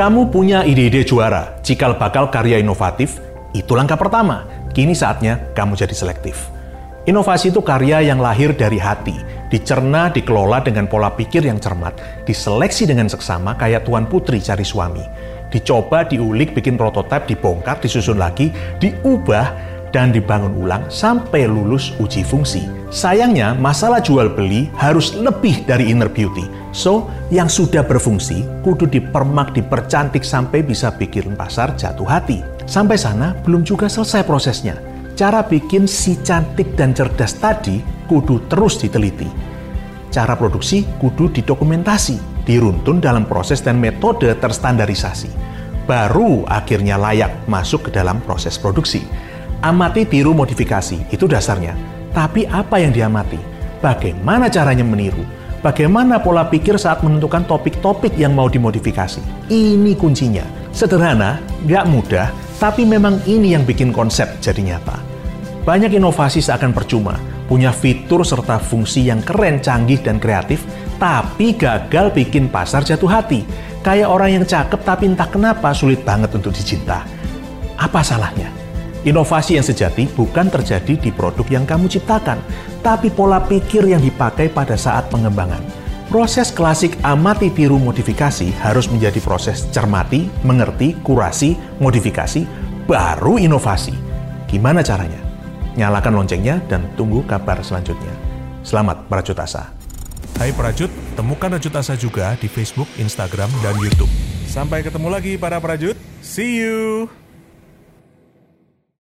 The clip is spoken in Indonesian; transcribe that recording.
Kamu punya ide-ide juara, cikal bakal karya inovatif, itu langkah pertama. Kini saatnya kamu jadi selektif. Inovasi itu karya yang lahir dari hati, dicerna, dikelola dengan pola pikir yang cermat, diseleksi dengan seksama kayak tuan putri cari suami. Dicoba, diulik, bikin prototipe, dibongkar, disusun lagi, diubah, dan dibangun ulang sampai lulus uji fungsi. Sayangnya, masalah jual beli harus lebih dari inner beauty. So, yang sudah berfungsi kudu dipermak, dipercantik sampai bisa bikin pasar jatuh hati. Sampai sana belum juga selesai prosesnya. Cara bikin si cantik dan cerdas tadi kudu terus diteliti. Cara produksi kudu didokumentasi, diruntun dalam proses dan metode terstandarisasi. Baru akhirnya layak masuk ke dalam proses produksi. Amati tiru modifikasi, itu dasarnya. Tapi apa yang diamati? Bagaimana caranya meniru? Bagaimana pola pikir saat menentukan topik-topik yang mau dimodifikasi? Ini kuncinya. Sederhana, nggak mudah, tapi memang ini yang bikin konsep jadi nyata. Banyak inovasi seakan percuma, punya fitur serta fungsi yang keren, canggih, dan kreatif, tapi gagal bikin pasar jatuh hati. Kayak orang yang cakep tapi entah kenapa sulit banget untuk dicinta. Apa salahnya? Inovasi yang sejati bukan terjadi di produk yang kamu ciptakan, tapi pola pikir yang dipakai pada saat pengembangan. Proses klasik amati tiru modifikasi harus menjadi proses cermati, mengerti, kurasi, modifikasi, baru inovasi. Gimana caranya? Nyalakan loncengnya dan tunggu kabar selanjutnya. Selamat Prajut Asa. Hai Prajut, temukan Rajut Asa juga di Facebook, Instagram, dan YouTube. Sampai ketemu lagi para Prajut. See you!